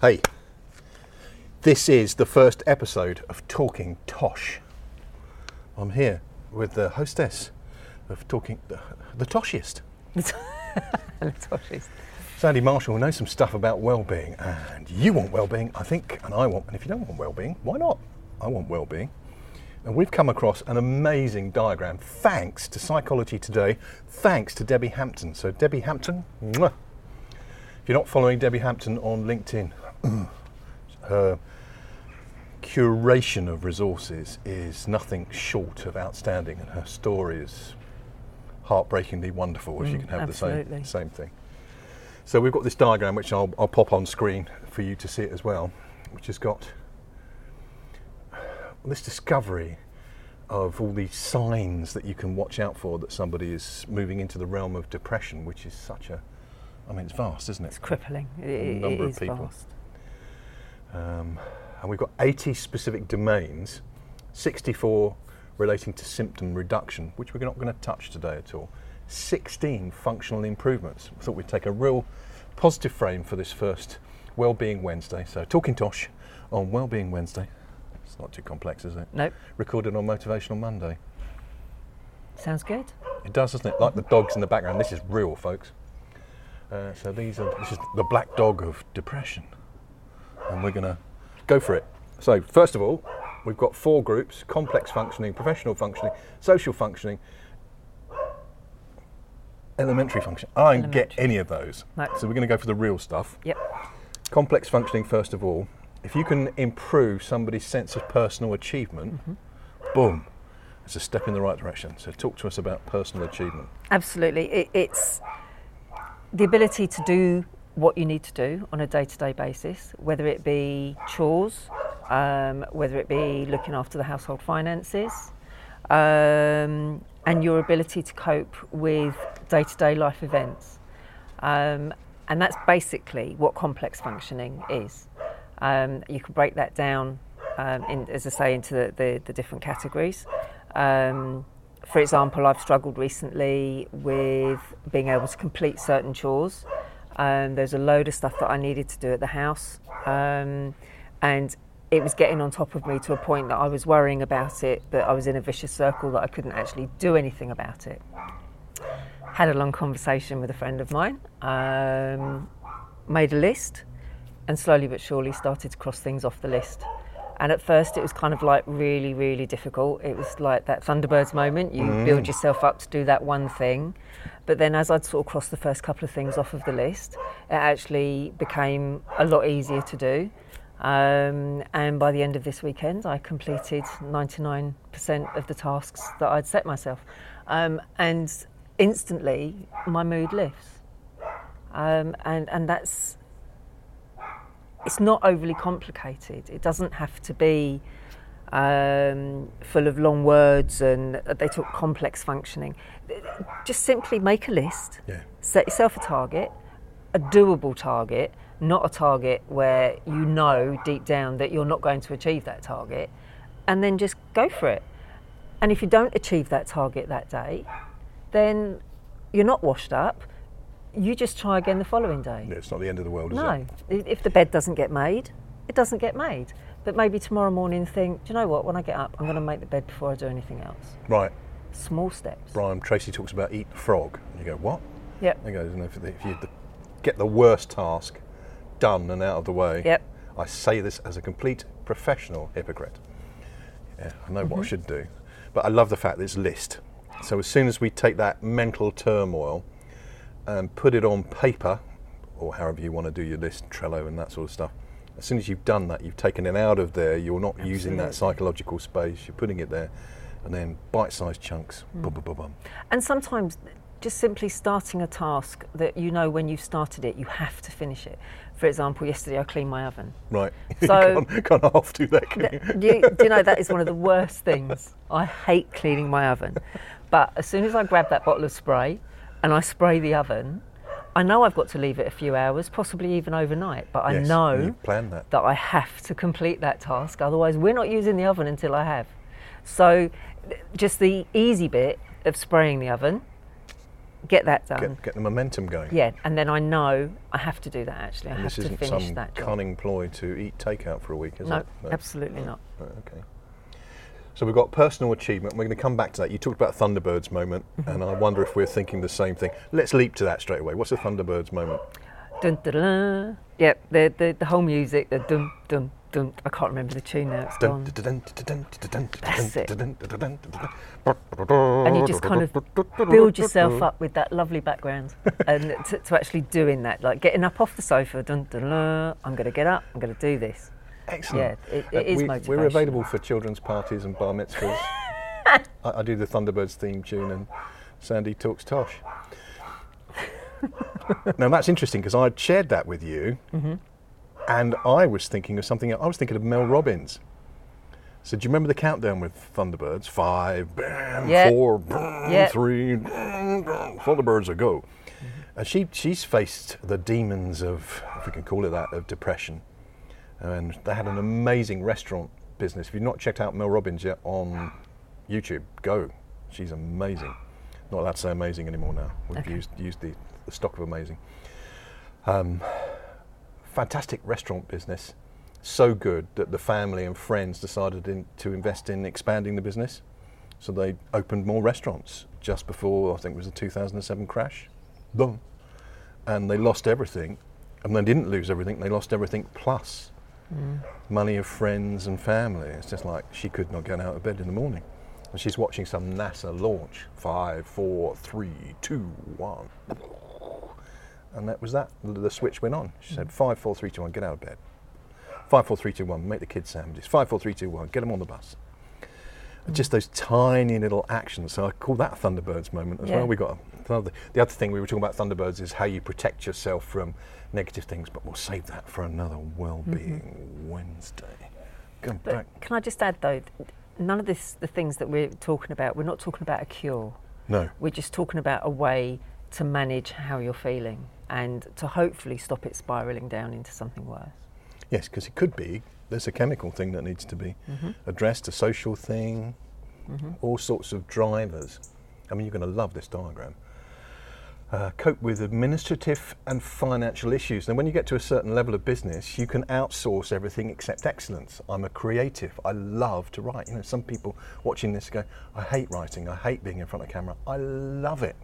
Hey, this is the first episode of Talking Tosh. I'm here with the hostess of Talking, the, the Toshiest. Toshiest. Sandy Marshall knows some stuff about well-being, and you want well-being, I think, and I want. And if you don't want well-being, why not? I want well-being. And we've come across an amazing diagram thanks to Psychology Today, thanks to Debbie Hampton. So, Debbie Hampton, mwah. if you're not following Debbie Hampton on LinkedIn, her curation of resources is nothing short of outstanding, and her story is heartbreakingly wonderful if you Mm, can have the same, same thing. So, we've got this diagram which I'll, I'll pop on screen for you to see it as well, which has got this discovery of all these signs that you can watch out for that somebody is moving into the realm of depression, which is such a, I mean, it's vast, isn't it? It's crippling. It, A it number of people. vast. Um, and we've got 80 specific domains, 64 relating to symptom reduction, which we're not going to touch today at all. 16 functional improvements. I thought we'd take a real positive frame for this first Wellbeing Wednesday. So, Talking Tosh on Wellbeing Wednesday. It's not too complex, is it? Nope. Recorded on Motivational Monday. Sounds good. It does, doesn't it? Like the dogs in the background. This is real, folks. Uh, so these are this is the black dog of depression, and we're going to go for it. So first of all, we've got four groups: complex functioning, professional functioning, social functioning, elementary function. I don't get any of those. No. So we're going to go for the real stuff. Yep. Complex functioning first of all. If you can improve somebody's sense of personal achievement, Mm-hmm. boom, it's a step in the right direction. So talk to us about personal achievement. Absolutely. It, it's the ability to do what you need to do on a day to day basis, whether it be chores, um, whether it be looking after the household finances, um, and your ability to cope with day to day life events. Um, and that's basically what complex functioning is. Um, you can break that down, um, in, as I say, into the, the, the different categories. Um, for example, I've struggled recently with being able to complete certain chores. Um, there's a load of stuff that I needed to do at the house, um, and it was getting on top of me to a point that I was worrying about it, but I was in a vicious circle that I couldn't actually do anything about it. Had a long conversation with a friend of mine, um, made a list, and slowly but surely started to cross things off the list. And at first, it was kind of like really, really difficult. It was like that Thunderbirds moment. You build yourself up to do that one thing. But then, as I'd sort of crossed the first couple of things off of the list, it actually became a lot easier to do. Um, and by the end of this weekend, I completed 99% of the tasks that I'd set myself. Um, and instantly, my mood lifts. Um, and, and that's it's not overly complicated. It doesn't have to be um, full of long words and they talk complex functioning. Just simply make a list, Yeah. set yourself a target, a doable target, not a target where you know deep down that you're not going to achieve that target, and then just go for it. And if you don't achieve that target that day, then you're not washed up. You just try again the following day. Yeah, it's not the end of the world, is No, it? If the bed doesn't get made, it doesn't get made. But maybe tomorrow morning think, do you know what? When I get up, I'm going to make the bed before I do anything else. Right. Small steps. Brian Tracy talks about eat the frog. And you go, what? Yep. He goes, and if, if you get the worst task done and out of the way, Yep. I say this as a complete professional hypocrite. Yeah, I know Mm-hmm. what I should do. But I love the fact that it's list. So as soon as we take that mental turmoil and put it on paper, or however you want to do your list, Trello and that sort of stuff, as soon as you've done that, you've taken it out of there, you're not using that psychological space, you're putting it there, and then bite sized chunks. Mm. Bum, bum, bum, bum. And sometimes just simply starting a task that you know when you've started it, you have to finish it. For example, yesterday I cleaned my oven. Right. So- you can't, can't half do that, can you? Do you, do you know that is one of the worst things? I hate cleaning my oven. But as soon as I grab that bottle of spray and I spray the oven, I know I've got to leave it a few hours, possibly even overnight, but I Yes, know you've that. that I have to complete that task. Otherwise, we're not using the oven until I have. So, just the easy bit of spraying the oven get that done. Get, get the momentum going. Yeah, and then I know I have to do that. Actually, I And have this to isn't finish some cunning ploy to eat takeout for a week, is no, it? absolutely not. Right, okay. So we've got personal achievement. We're going to come back to that. You talked about Thunderbirds moment, Mm-hmm. and I wonder if we're thinking the same thing. Let's leap to that straight away. What's a Thunderbirds moment? Dun, dun, dun. Yep, the, the the whole music, the dum dum dum. I can't remember the tune now. It's gone. That's it. And you just kind of build yourself up with that lovely background, and to, to actually doing that, like getting up off the sofa. Dun, dun, dun, I'm going to get up. I'm going to do this. Excellent. Yeah, it, Uh, it is we, motivation. We're available for children's parties and bar mitzvahs. I, I do the Thunderbirds theme tune, and Sandy talks tosh. now that's interesting because I'd shared that with you, Mm-hmm. and I was thinking of something. I was thinking of Mel Robbins. So do you remember the countdown with Thunderbirds? Five, bam, Yeah. four, bam, Yeah. three, bam, bam, Thunderbirds a go. And she she's faced the demons of, if we can call it that, of depression. And they had an amazing restaurant business. If you've not checked out Mel Robbins yet on YouTube, go. She's amazing. Not allowed to say amazing anymore now. We've Okay. used used the, the stock of amazing. Um, fantastic restaurant business. So good that the family and friends decided in, to invest in expanding the business. So they opened more restaurants just before I think it was the 2007 crash. Boom. And they lost everything. And they didn't lose everything, they lost everything plus money of friends and family. It's just like she could not get out of bed in the morning. And she's watching some NASA launch. Five, four, three, two, one. And that was that. The switch went on. She said, five, four, three, two, one, get out of bed. Five, four, three, two, one, make the kids sandwiches. Five, four, three, two, one, get them on the bus. Just those tiny little actions. So I call that Thunderbirds moment as Yeah. well. We got. The other thing we were talking about Thunderbirds is how you protect yourself from negative things, but we'll save that for another well-being Wednesday. Come But back. can I just add though, none of this, the things that we're talking about, we're not talking about a cure. No. We're just talking about a way to manage how you're feeling and to hopefully stop it spiraling down into something worse. Yes, because it could be there's a chemical thing that needs to be Mm-hmm. addressed, a social thing, all sorts of drivers. I mean, you're going to love this diagram. Uh, cope with administrative and financial issues. And when you get to a certain level of business, you can outsource everything except excellence. I'm a creative. I love to write. You know, some people watching this go, I hate writing. I hate being in front of camera. I love it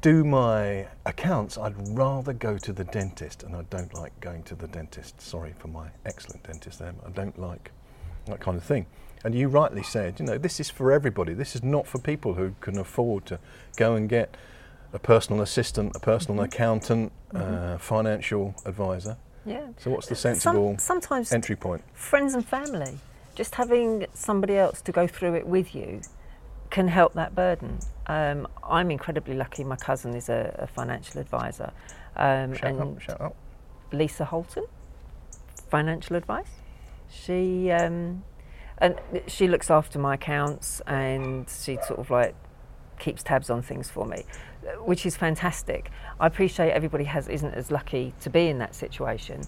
do my accounts, I'd rather go to the dentist, and I don't like going to the dentist. Sorry for my excellent dentist there, I don't like that kind of thing. And you rightly said, you know, this is for everybody. This is not for people who can afford to go and get a personal assistant, a personal accountant, uh, financial advisor. Yeah. So, what's the Some- sensible sometimes entry point? friends and family, just having somebody else to go through it with you can help that burden. Um, I'm incredibly lucky. My cousin is a, a financial advisor, um, Shout and out, shout out. Lisa Holton, financial advice. She um, and she looks after my accounts, and she sort of like keeps tabs on things for me, which is fantastic. I appreciate everybody has isn't as lucky to be in that situation.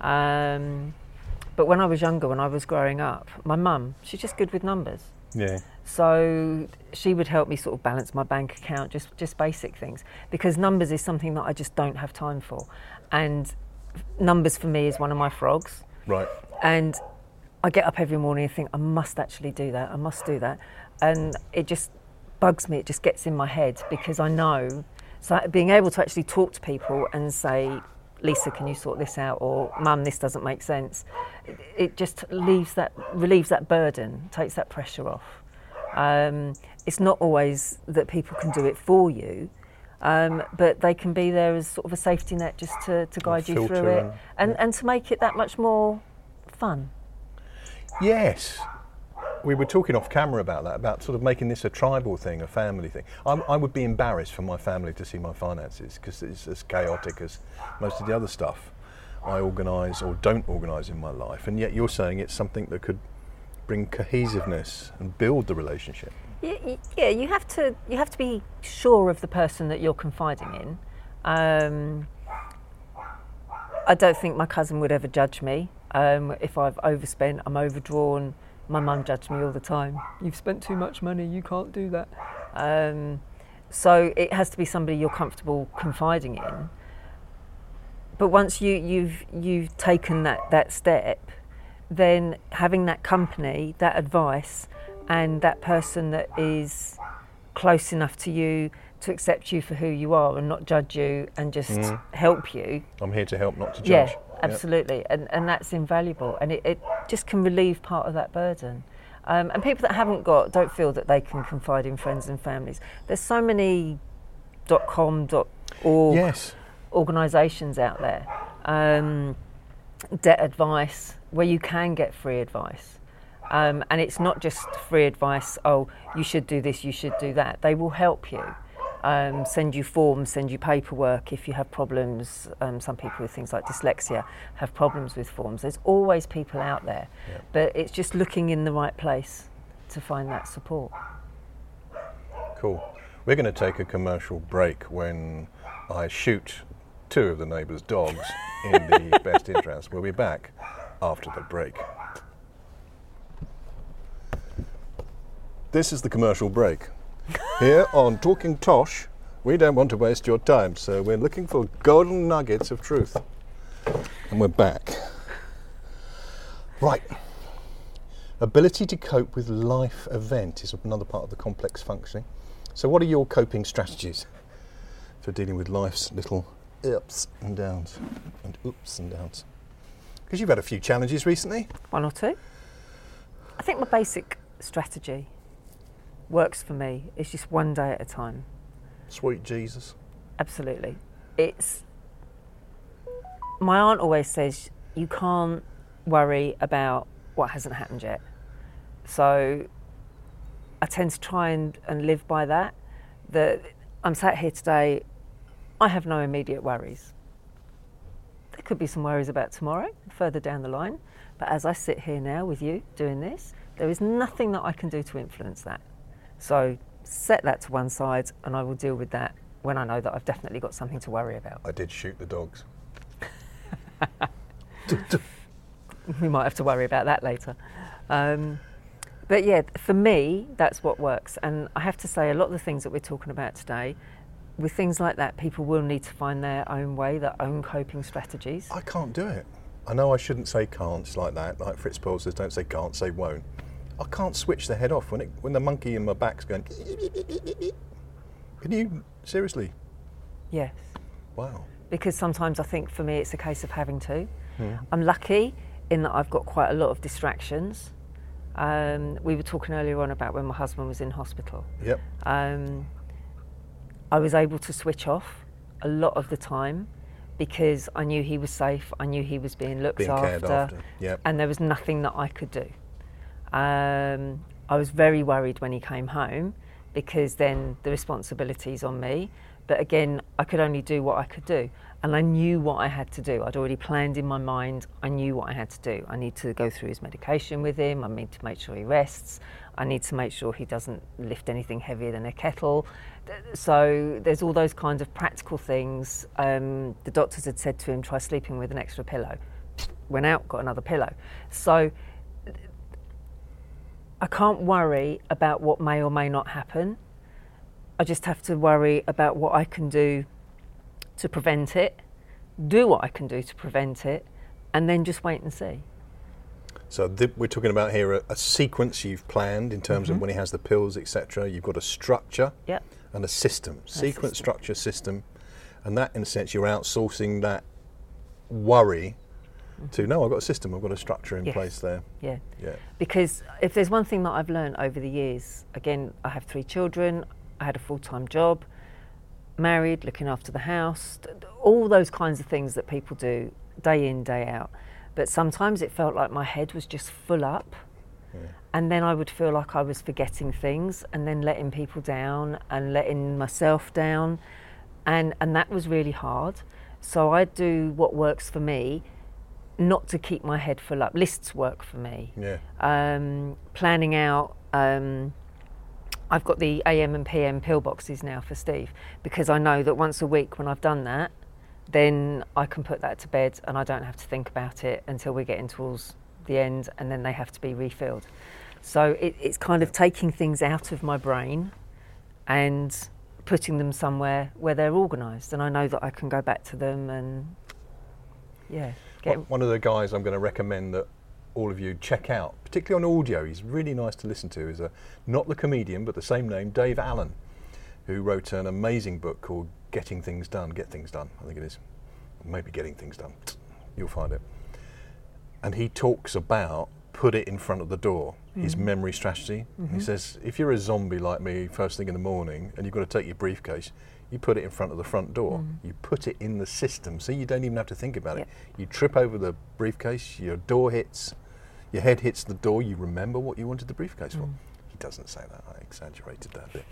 Um, but when I was younger, when I was growing up, my mum, she's just good with numbers. Yeah. So she would help me sort of balance my bank account, just just basic things, because numbers is something that I just don't have time for, and numbers for me is one of my frogs, Right. and I get up every morning and think I must actually do that, I must do that, and it just bugs me. It just gets in my head because I know. So being able to actually talk to people and say, Lisa, can you sort this out? Or Mum, this doesn't make sense. It, just leaves that relieves that burden, takes that pressure off. Um, it's not always that people can do it for you, um, but they can be there as sort of a safety net just to, to guide you through it and- and, and to make it that much more fun. Yes. We were talking off camera about that, about sort of making this a tribal thing, a family thing. I'm, I would be embarrassed for my family to see my finances because it's as chaotic as most of the other stuff I organise or don't organise in my life. And yet you're saying it's something that could bring cohesiveness and build the relationship. Yeah, you have to you have to be sure of the person that you're confiding in. Um, I don't think my cousin would ever judge me um, if I've overspent. I'm overdrawn. My mum judged me all the time. You've spent too much money. You can't do that. Um, So it has to be somebody you're comfortable confiding in. But once you, you've you've taken that, that step, then having that company, that advice, and that person that is close enough to you to accept you for who you are and not judge you and just Mm. help you. I'm here to help, not to Yeah, judge. absolutely, and and that's invaluable, and it, it just can relieve part of that burden. Um, and people that haven't got don't feel that they can confide in friends and families. There's so many dot .com dot .org Yes. organisations out there, um, debt advice, where you can get free advice. Um, and it's not just free advice, oh, you should do this, you should do that. They will help you, um, send you forms, send you paperwork if you have problems. Um, some people with things like dyslexia have problems with forms. There's always people out there, Yeah. but it's just looking in the right place to find that support. Cool. We're going to take a commercial break when I shoot two of the neighbours' dogs in the best interest. We'll be back after the break. This is the commercial break. Here on Talking Tosh, we don't want to waste your time, so we're looking for golden nuggets of truth. And we're back. Right. Ability to cope with life event is another part of the complex functioning. So, what are your coping strategies for dealing with life's little ups and downs and oops and downs? Because you've had a few challenges recently. One or two. I think my basic strategy works for me. It's just one day at a time. Sweet Jesus. Absolutely. It's my aunt always says you can't worry about what hasn't happened yet. So I tend to try and, and live by that. That I'm sat here today, I have no immediate worries. There could be some worries about tomorrow, further down the line. But as I sit here now with you doing this, there is nothing that I can do to influence that. So set that to one side and I will deal with that when I know that I've definitely got something to worry about. I did shoot the dogs. we might have to worry about that later. Um, but yeah, for me, that's what works. And I have to say, a lot of the things that we're talking about today, with things like that, people will need to find their own way, their own coping strategies. I can't do it. I know I shouldn't say can'ts like that. Like Fritz Perls says, don't say can't, say won't. I can't switch the head off when it when the monkey in my back's going. Can you seriously? Yes. Wow. because sometimes I think for me it's a case of having to. I'm lucky in that I've got quite a lot of distractions. Um, we were talking earlier on about when my husband was in hospital. Yep. Um, I was able to switch off a lot of the time because I knew he was safe, I knew he was being looked Being after, after. Yep. and there was nothing that I could do. Um, I was very worried when he came home because then the responsibility's on me. But again, I could only do what I could do. And I knew what I had to do. I'd already planned in my mind, I knew what I had to do. I need to go through his medication with him, I need to make sure he rests, I need to make sure he doesn't lift anything heavier than a kettle. So there's all those kinds of practical things. Um, the doctors had said to him, try sleeping with an extra pillow. Went out, got another pillow. So I can't worry about what may or may not happen. I just have to worry about what I can do to prevent it, do what I can do to prevent it, and then just wait and see. So th- we're talking about here a, a sequence you've planned in terms Mm-hmm. of when he has the pills, etc. You've got a structure Yep. and a system, sequence, system. structure, system, and that, in a sense, you're outsourcing that worry to no. I've got a system. I've got a structure in Yes. place there. Yeah. Yeah. Because if there's one thing that I've learned over the years, again, I have three children, I had a full time job, married, looking after the house, all those kinds of things that people do day in, day out. But sometimes it felt like my head was just full up. And then I would feel like I was forgetting things and then letting people down and letting myself down. And, and that was really hard. So I do what works for me, not to keep my head full up. Lists work for me Yeah. um, planning out. Um, I've got the AM and PM pillboxes now for Steve because I know that once a week when I've done that, then I can put that to bed and I don't have to think about it until we're getting towards the end and then they have to be refilled. So it, it's kind of taking things out of my brain and putting them somewhere where they're organised, and I know that I can go back to them and yeah. One- of the guys I'm going to recommend that all of you check out, particularly on audio, he's really nice to listen to, is a, not the comedian, but the same name, Dave Allen, who wrote an amazing book called Getting Things Done, Get Things Done, I think it is. Maybe Getting Things Done. You'll find it. And he talks about put it in front of the door, his mm-hmm. memory strategy. He mm-hmm. says, if you're a zombie like me, first thing in the morning, and you've got to take your briefcase, you put it in front of the front door. Mm. You put it in the system, so you don't even have to think about it. You trip over the briefcase, your door hits, your head hits the door, you remember what you wanted the briefcase for. Mm. He doesn't say that, I exaggerated that bit.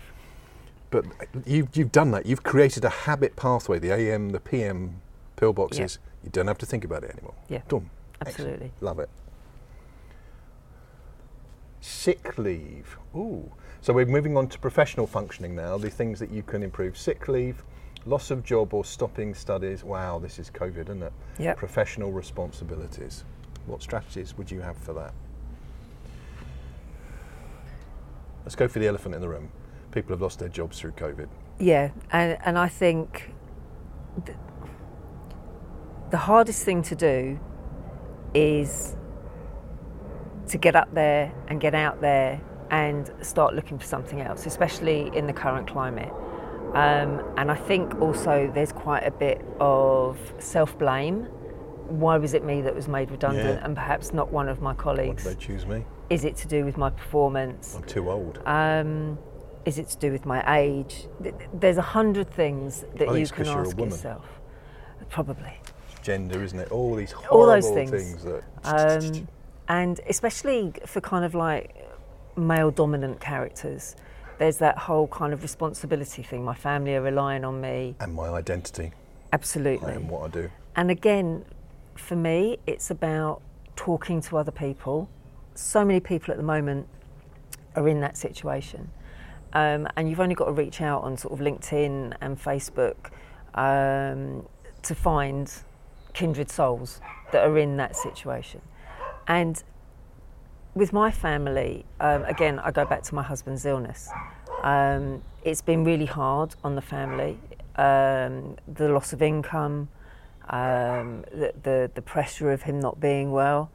But uh, you've, you've done that. You've created a habit pathway, the AM, the PM pillboxes. You don't have to think about it anymore. Yeah, Done. Excellent. absolutely. Love it. Sick leave. Ooh. So we're moving on to professional functioning now, the things that you can improve. Sick leave, loss of job or stopping studies. Wow, this is COVID, isn't it? Yep. Professional responsibilities. What strategies would you have for that? Let's go for the elephant in the room. People have lost their jobs through COVID. Yeah, and, and I think th- the hardest thing to do is to get up there and get out there and start looking for something else, especially in the current climate. Um, and I think also there's quite a bit of self blame. Why was it me that was made redundant Yeah. and perhaps not one of my colleagues? Why did they choose me? Is it to do with my performance? I'm too old. Um, is it to do with my age? There's a hundred things that you can 'cause you're a ask yourself. Probably. Gender, isn't it? All these All horrible those things. things that. Um, and especially for kind of like male dominant characters, there's that whole kind of responsibility thing. My family are relying on me. and my identity. Absolutely. Am what I do. And again, for me, it's about talking to other people. So many people at the moment are in that situation. Um, and you've only got to reach out on sort of LinkedIn and Facebook um, to find kindred souls that are in that situation. And with my family, um, again, I go back to my husband's illness. Um, it's been really hard on the family. Um, the loss of income, um, the, the the pressure of him not being well.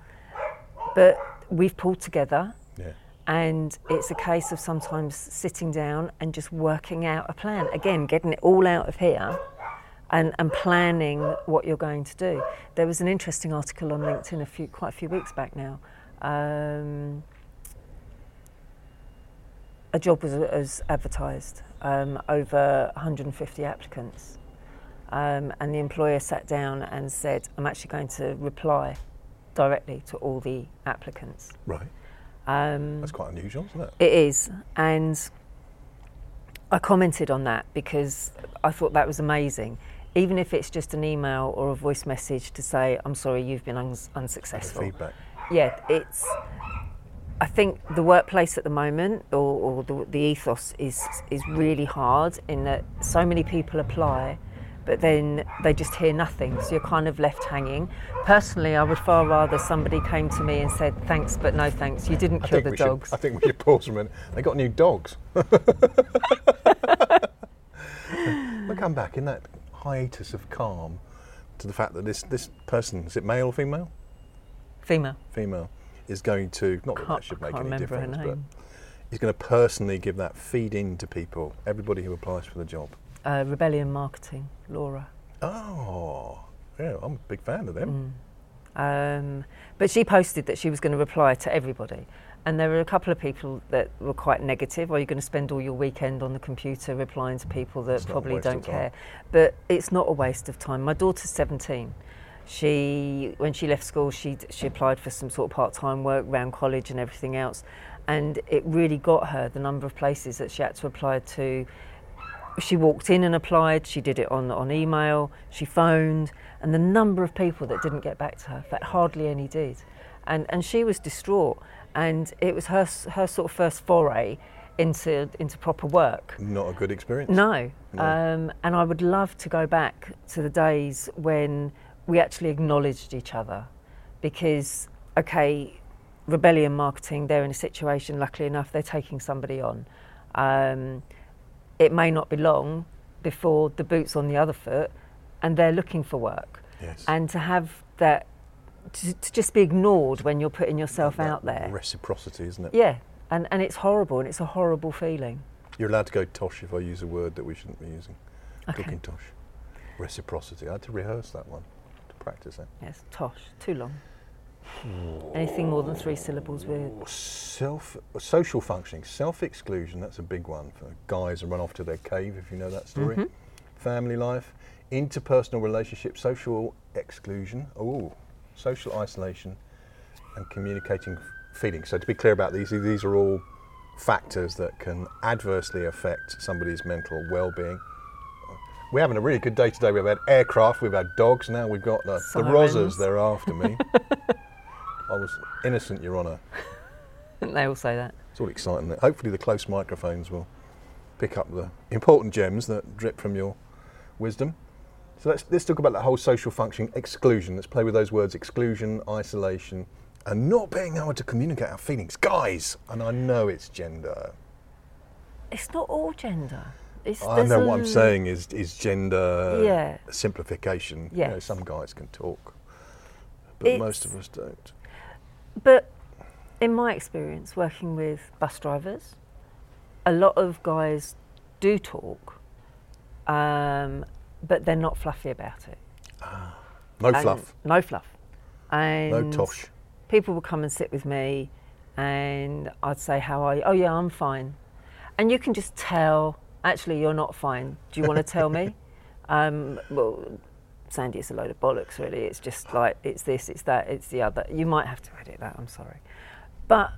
But we've pulled together, Yeah. and it's a case of sometimes sitting down and just working out a plan. Again, getting it all out of here. And, and planning what you're going to do. There was an interesting article on LinkedIn a few, quite a few weeks back now. Um, a job was, was advertised, um, over 150 applicants. Um, and the employer sat down and said, I'm actually going to reply directly to all the applicants. Right. Um, That's quite unusual, isn't it? it is. And I commented on that because I thought that was amazing. Even if it's just an email or a voice message to say, I'm sorry, you've been The unsuccessful feedback. Yeah, it's. I think the workplace at the moment, or, or the, the ethos, is is really hard in that so many people apply, but then they just hear nothing. So you're kind of left hanging. Personally, I would far rather somebody came to me and said, "Thanks, but no thanks. You didn't kill the dogs." Should, I think we should pause for a minute. They got new dogs. we'll come back in that hiatus of calm to the fact that this, this person, is it male or female? Female. Female, is going to, not that that should make any difference, but he's going to personally give that feed in to people, everybody who applies for the job. Uh, Rebellion Marketing, Laura. Oh, yeah, I'm a big fan of them. Um, but she posted that she was going to reply to everybody. And there were a couple of people that were quite negative. Are you going to spend all your weekend on the computer replying to people that It's probably don't care? But it's not a waste of time. My daughter's 17. She, when she left school, she she applied for some sort of part-time work around college and everything else, and it really got her the number of places that she had to apply to she walked in and applied. She did it on, on email. She phoned, and the number of people that didn't get back to her, in fact, hardly any did, and and she was distraught. And it was her her sort of first foray into into proper work. Not a good experience. No, No. Um, and I would love to go back to the days when we actually acknowledged each other, because okay, rebellion marketing, they're in a situation. Luckily enough, they're taking somebody on. Um, it may not be long before the boot's on the other foot and they're looking for work. Yes. And to have that, to, to just be ignored when you're putting yourself That out there. Reciprocity, isn't it? Yeah, and, and it's horrible and it's a horrible feeling. You're allowed to go tosh if I use a word that we shouldn't be using. Okay. Cooking tosh. Reciprocity. I had to rehearse that one to practice it. Yes, tosh, too long. Anything more than three syllables weird. Self social functioning, self exclusion. That's a big one for guys who run off to their cave. If you know that story. Mhm. Family life, interpersonal relationships, social exclusion. Oh, social isolation, and communicating f- feelings. So to be clear about these, these are all factors that can adversely affect somebody's mental well-being. We're having a really good day today. We've had aircraft, we've had dogs. Now we've got the, the. Rozzers. They're after me. I was innocent, Your Honour. they all say that. It's all exciting. Hopefully, the close microphones will pick up the important gems that drip from your wisdom. So let's, let's talk about that whole social function exclusion. Let's play with those words exclusion, isolation, and not being able to communicate our feelings. Guys, and I know it's gender. It's not all gender. It's, I know what I'm saying is, is gender Yeah. simplification. You know, some guys can talk, but most of us don't. But in my experience working with bus drivers, a lot of guys do talk, um, but they're not fluffy about it. Ah, No And- fluff, No fluff. And no tosh. people would come and sit with me and I'd say, How are you? Oh, yeah, I'm fine. And you can just tell, actually, you're not fine. Do you want to tell me? Um, well, Sandy, it's a load of bollocks, really. It's just like, it's this, it's that, it's the other. You might have to edit that, I'm sorry. But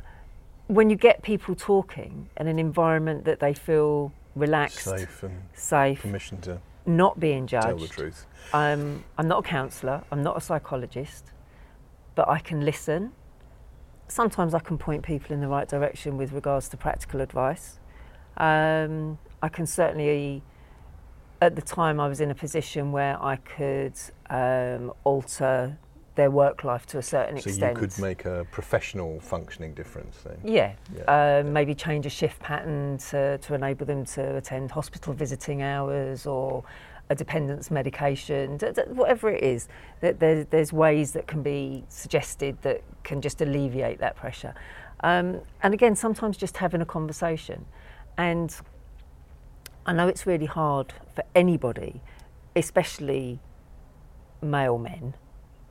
when you get people talking in an environment that they feel relaxed, Safe and safe, permission to not being judged, tell the truth. um, I'm not a counsellor, I'm not a psychologist, but I can listen. Sometimes I can point people in the right direction with regards to practical advice. Um, I can certainly, at the time, I was in a position where I could um, alter their work life to a certain So extent. So you could make a professional functioning difference then. Yeah, Yeah, um, maybe change a shift pattern to, to enable them to attend hospital visiting hours or a dependence medication, whatever it is. That there, there's ways that can be suggested that can just alleviate that pressure. Um, and again, sometimes just having a conversation. And I know it's really hard for anybody, especially male men,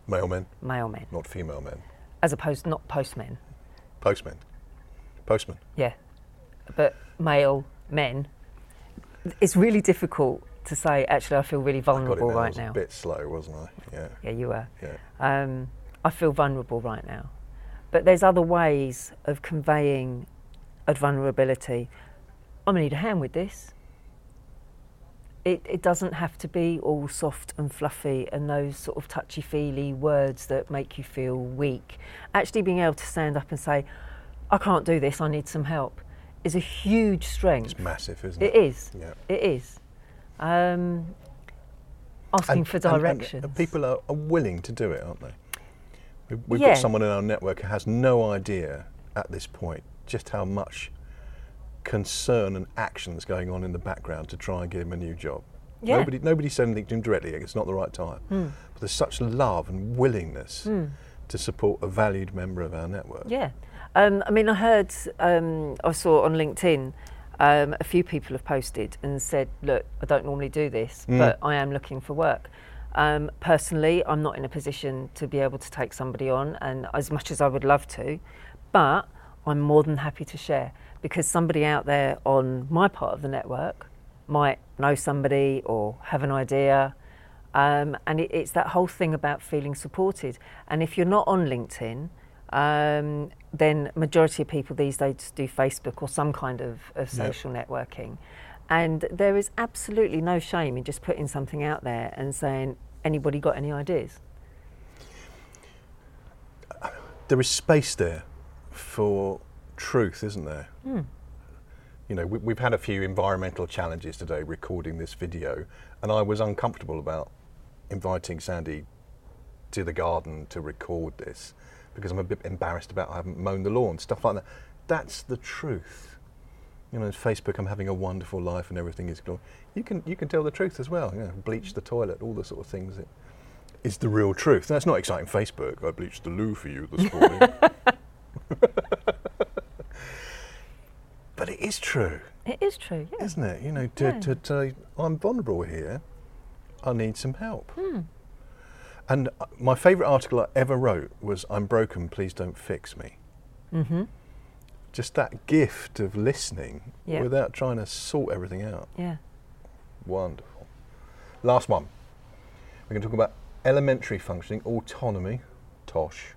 Male men, male men, not female men. as opposed not postmen. Postmen. Postmen. Yeah, but male men, it's really difficult to say. Actually, I feel really I vulnerable now. I right was now. a bit slow, wasn't I? Yeah, Yeah, you were. yeah. Um, I feel vulnerable right now, but there's other ways of conveying a vulnerability. I'm gonna need a hand with this. It, it doesn't have to be all soft and fluffy and those sort of touchy feely words that make you feel weak. Actually, being able to stand up and say, I can't do this, I need some help, is a huge strength. It's massive, isn't It it? is. Yeah. It is. Um, asking for and- and people are, are willing to do it, aren't they? We've, we've Yeah. got someone in our network who has no idea at this point just how much concern and action's going on in the background to try and give him a new job. Yeah. Nobody, nobody said anything to him directly. It's not the right time. Hmm. But there's such love and willingness to support a valued member of our network. Yeah. Um, I mean, I heard, um, I saw on LinkedIn, um, a few people have posted and said, look, I don't normally do this, Mm. but I am looking for work. Um, personally, I'm not in a position to be able to take somebody on, and as much as I would love to, but I'm more than happy to share because somebody out there on my part of the network might know somebody or have an idea. Um, and it, it's that whole thing about feeling supported. And if you're not on LinkedIn, um, then majority of people these days do Facebook or some kind of, of Yep. social networking. And there is absolutely no shame in just putting something out there and saying, anybody got any ideas? there is space there for truth, isn't there? Hmm. You know, we, we've had a few environmental challenges today recording this video, and I was uncomfortable about inviting Sandy to the garden to record this because I'm a bit embarrassed about I haven't mown the lawn, stuff like that. That's the truth. you know, Facebook, I'm having a wonderful life and everything is glory. You can you can tell the truth as well. You know, bleach the toilet, all the sort of things that is the real truth. That's not exciting. Facebook. I bleached the loo for you this morning. but it is true, It is true. Yeah. isn't it? You know, to, Yeah. to, to I'm vulnerable here. I need some help. Hmm. And uh, my favourite article I ever wrote was "I'm broken. Please don't fix me." Mm-hmm. Just that gift of listening Yeah. without trying to sort everything out. Yeah. Wonderful. Last one. We're going to talk about elementary functioning, autonomy, tosh.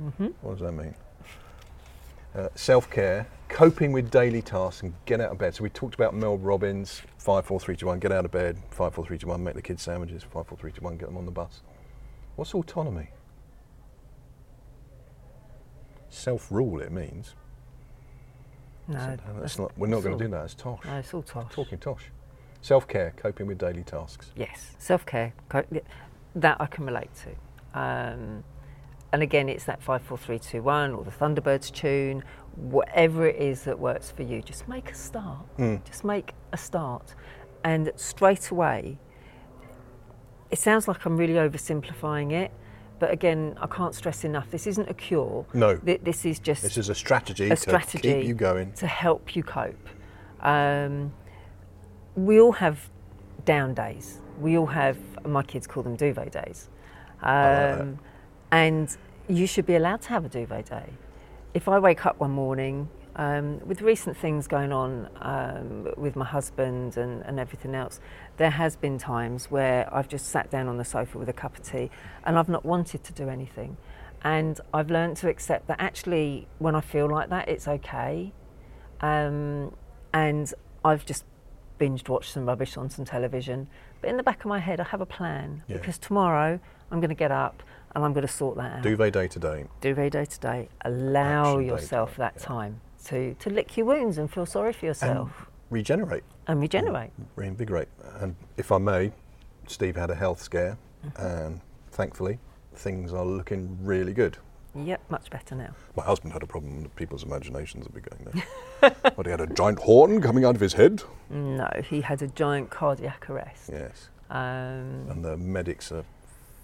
Mm-hmm. What does that mean? Uh, Self care, coping with daily tasks, and get out of bed. So we talked about Mel Robbins, five, four, three, two, one. Get out of bed. Five, four, three, two, one. Make the kids sandwiches. Five, four, three, two, one. Get them on the bus. What's autonomy? Self rule. It means. No, So that's not. We're not going to do that. It's tosh. No, it's all tosh. Talking tosh. Self care, coping with daily tasks. Yes, self care. That I can relate to. Um, and again, it's that five, four, three, two, one, or the Thunderbirds tune. Whatever it is that works for you, just make a start. Mm. Just make a start, and straight away. It sounds like I'm really oversimplifying it, but again, I can't stress enough. This isn't a cure. No. Th- This is just This is a strategy a to strategy keep you going. to help you cope. Um, we all have down days. We all have, my kids call them duvet days. Um. And you should be allowed to have a duvet day. If I wake up one morning, um, with recent things going on um, with my husband and, and everything else, there has been times where I've just sat down on the sofa with a cup of tea and I've not wanted to do anything. And I've learned to accept that actually, when I feel like that, it's okay. Um, and I've just binged watched some rubbish on some television. But in the back of my head, I have a plan Yeah. because tomorrow I'm going to get up and I'm going to sort that out. Duvet day to day. Duvet day to day. Allow Action yourself that yeah. time to, to lick your wounds and feel sorry for yourself Regenerate, and, regenerate. reinvigorate. And if I may, Steve had a health scare, Mm-hmm. and thankfully, things are looking really good. Yep, much better now. My husband had a problem with people's imaginations would be going there. but he had a giant horn coming out of his head. No, he had a giant cardiac arrest. Yes. Um, And the medics are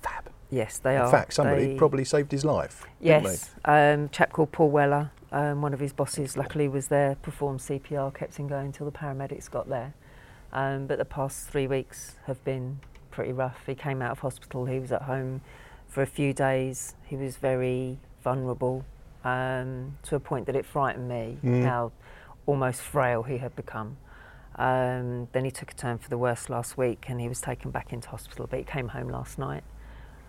fab. Yes, they In are. In fact, somebody They- probably saved his life. Yes, um, chap called Paul Weller, um, one of his bosses, luckily was there, performed CPR, kept him going until the paramedics got there. Um, but the past three weeks have been pretty rough. He came out of hospital, he was at home for a few days. He was very vulnerable um, to a point that it frightened me Mm. how almost frail he had become. Um, then he took a turn for the worse last week and he was taken back into hospital, but he came home last night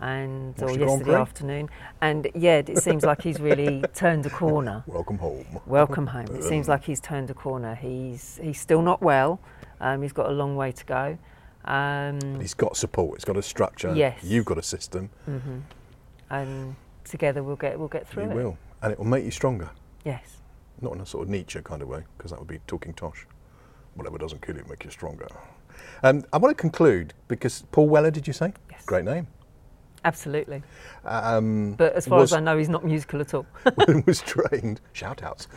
and Watched or yesterday afternoon. And yeah, it seems like he's really turned a corner. Welcome home. Welcome home. It seems like he's turned a corner. He's he's still not well. Um, he's got a long way to go. Um, He's got support. He's got a structure. Yes. You've got a system. Mm-hmm. And together we'll get we'll get through you it. will, and it will make you stronger. Yes. Not in a sort of Nietzsche kind of way, because that would be talking tosh. Whatever doesn't kill you, make you stronger. Um, I want to conclude because Paul Weller, did you say? Yes. Great name. Absolutely. Um, But as far was, as I know, he's not musical at all. was trained. Shout outs.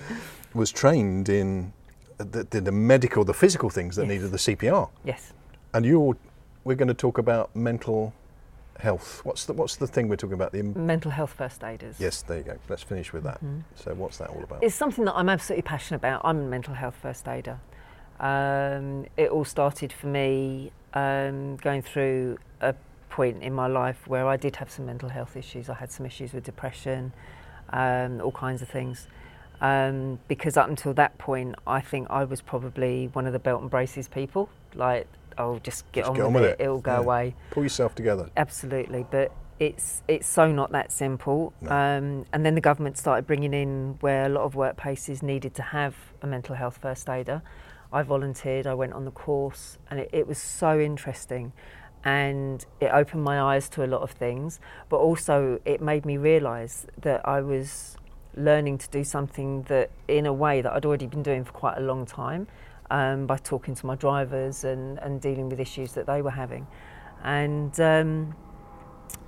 Was trained in the, the, the medical, the physical things that Yes. needed the CPR. yes. And you're, we're going to talk about mental health. What's the what's the thing we're talking about? The im- Mental health first aiders. yes, there you go. Let's finish with that. So what's that all about? It's something that I'm absolutely passionate about. I'm a mental health first aider. Um, it all started for me um, going through a point in my life where I did have some mental health issues. I had some issues with depression, um, all kinds of things. Um, because up until that point, I think I was probably one of the belt and braces people. Like, oh, just get, Just on, get with on with it, it. it'll go Yeah. away. Pull yourself together. Absolutely, but it's it's so not that simple. No. Um, and then the government started bringing in where a lot of workplaces needed to have a mental health first aider. I volunteered, I went on the course, and it, it was so interesting. And it opened my eyes to a lot of things, but also it made me realise that I was learning to do something that, in a way, that I'd already been doing for quite a long time um, by talking to my drivers and, and dealing with issues that they were having. And um,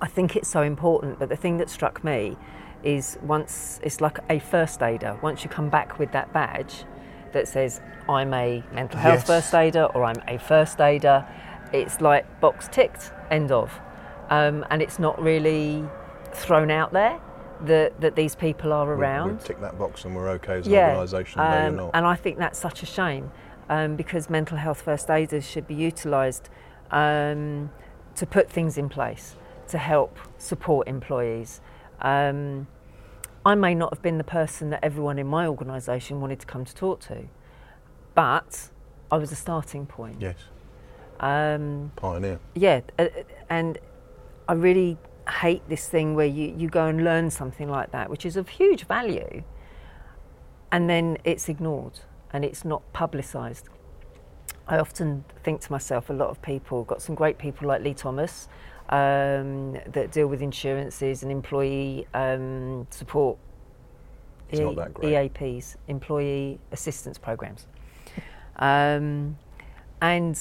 I think it's so important. But the thing that struck me is once it's like a first aider. Once you come back with that badge, that says I'm a mental health Yes. first aider or I'm a first aider. It's like box ticked, end of. Um, and it's not really thrown out there that, that these people are We- around. We tick that box and we're okay as an Yeah, organisation. um, not. and I think that's such a shame um, because mental health first aiders should be utilised um, to put things in place to help support employees. Um, I may not have been the person that everyone in my organisation wanted to come to talk to, but I was a starting point. yes, Um, pioneer. yeah, uh, and I really hate this thing where you, you go and learn something like that, which is of huge value, and then it's ignored and it's not publicised. I often think to myself, a lot of people, got some great people like Lee Thomas um, that deal with insurances and employee um, support. It's not that great. EAPs, employee assistance programs. Um, and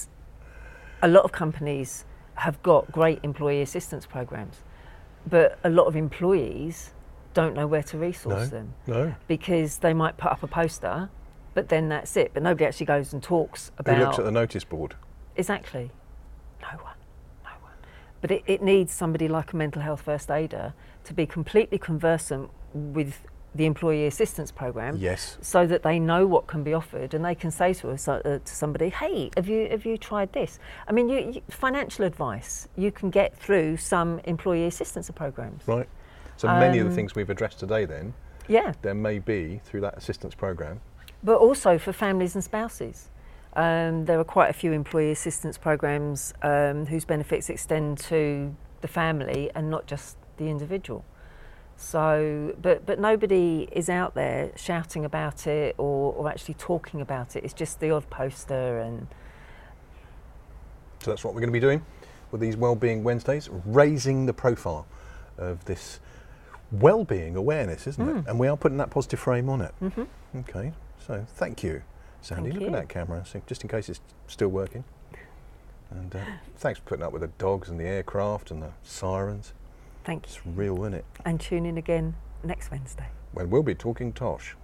a lot of companies have got great employee assistance programs, but a lot of employees don't know where to resource No. them No. because they might put up a poster, but then that's it. But nobody actually goes and talks about. Who looks at the notice board? exactly. No one, no one. But it, it needs somebody like a mental health first aider to be completely conversant with the employee assistance program Yes. so that they know what can be offered and they can say to us uh, to somebody hey have you have you tried this i mean you, you, financial advice you can get through some employee assistance programs Right. So many of the Um, things we've addressed today, then, yeah there may be through that assistance program. but also for families and spouses um, there are quite a few employee assistance programs um, whose benefits extend to the family and not just the individual so but but nobody is out there shouting about it or, or actually talking about it it's just the odd poster and So that's what we're going to be doing with these Wellbeing Wednesdays, raising the profile of this well-being awareness, isn't Hmm. it? And we are putting that positive frame on it. Mhm. Okay. So thank you, Sandy. Thank Look you. at that camera, so just in case it's still working. And uh, thanks for putting up with the dogs and the aircraft and the sirens. Thank you It's real, isn't it? and tune in again next wednesday When we'll be talking tosh.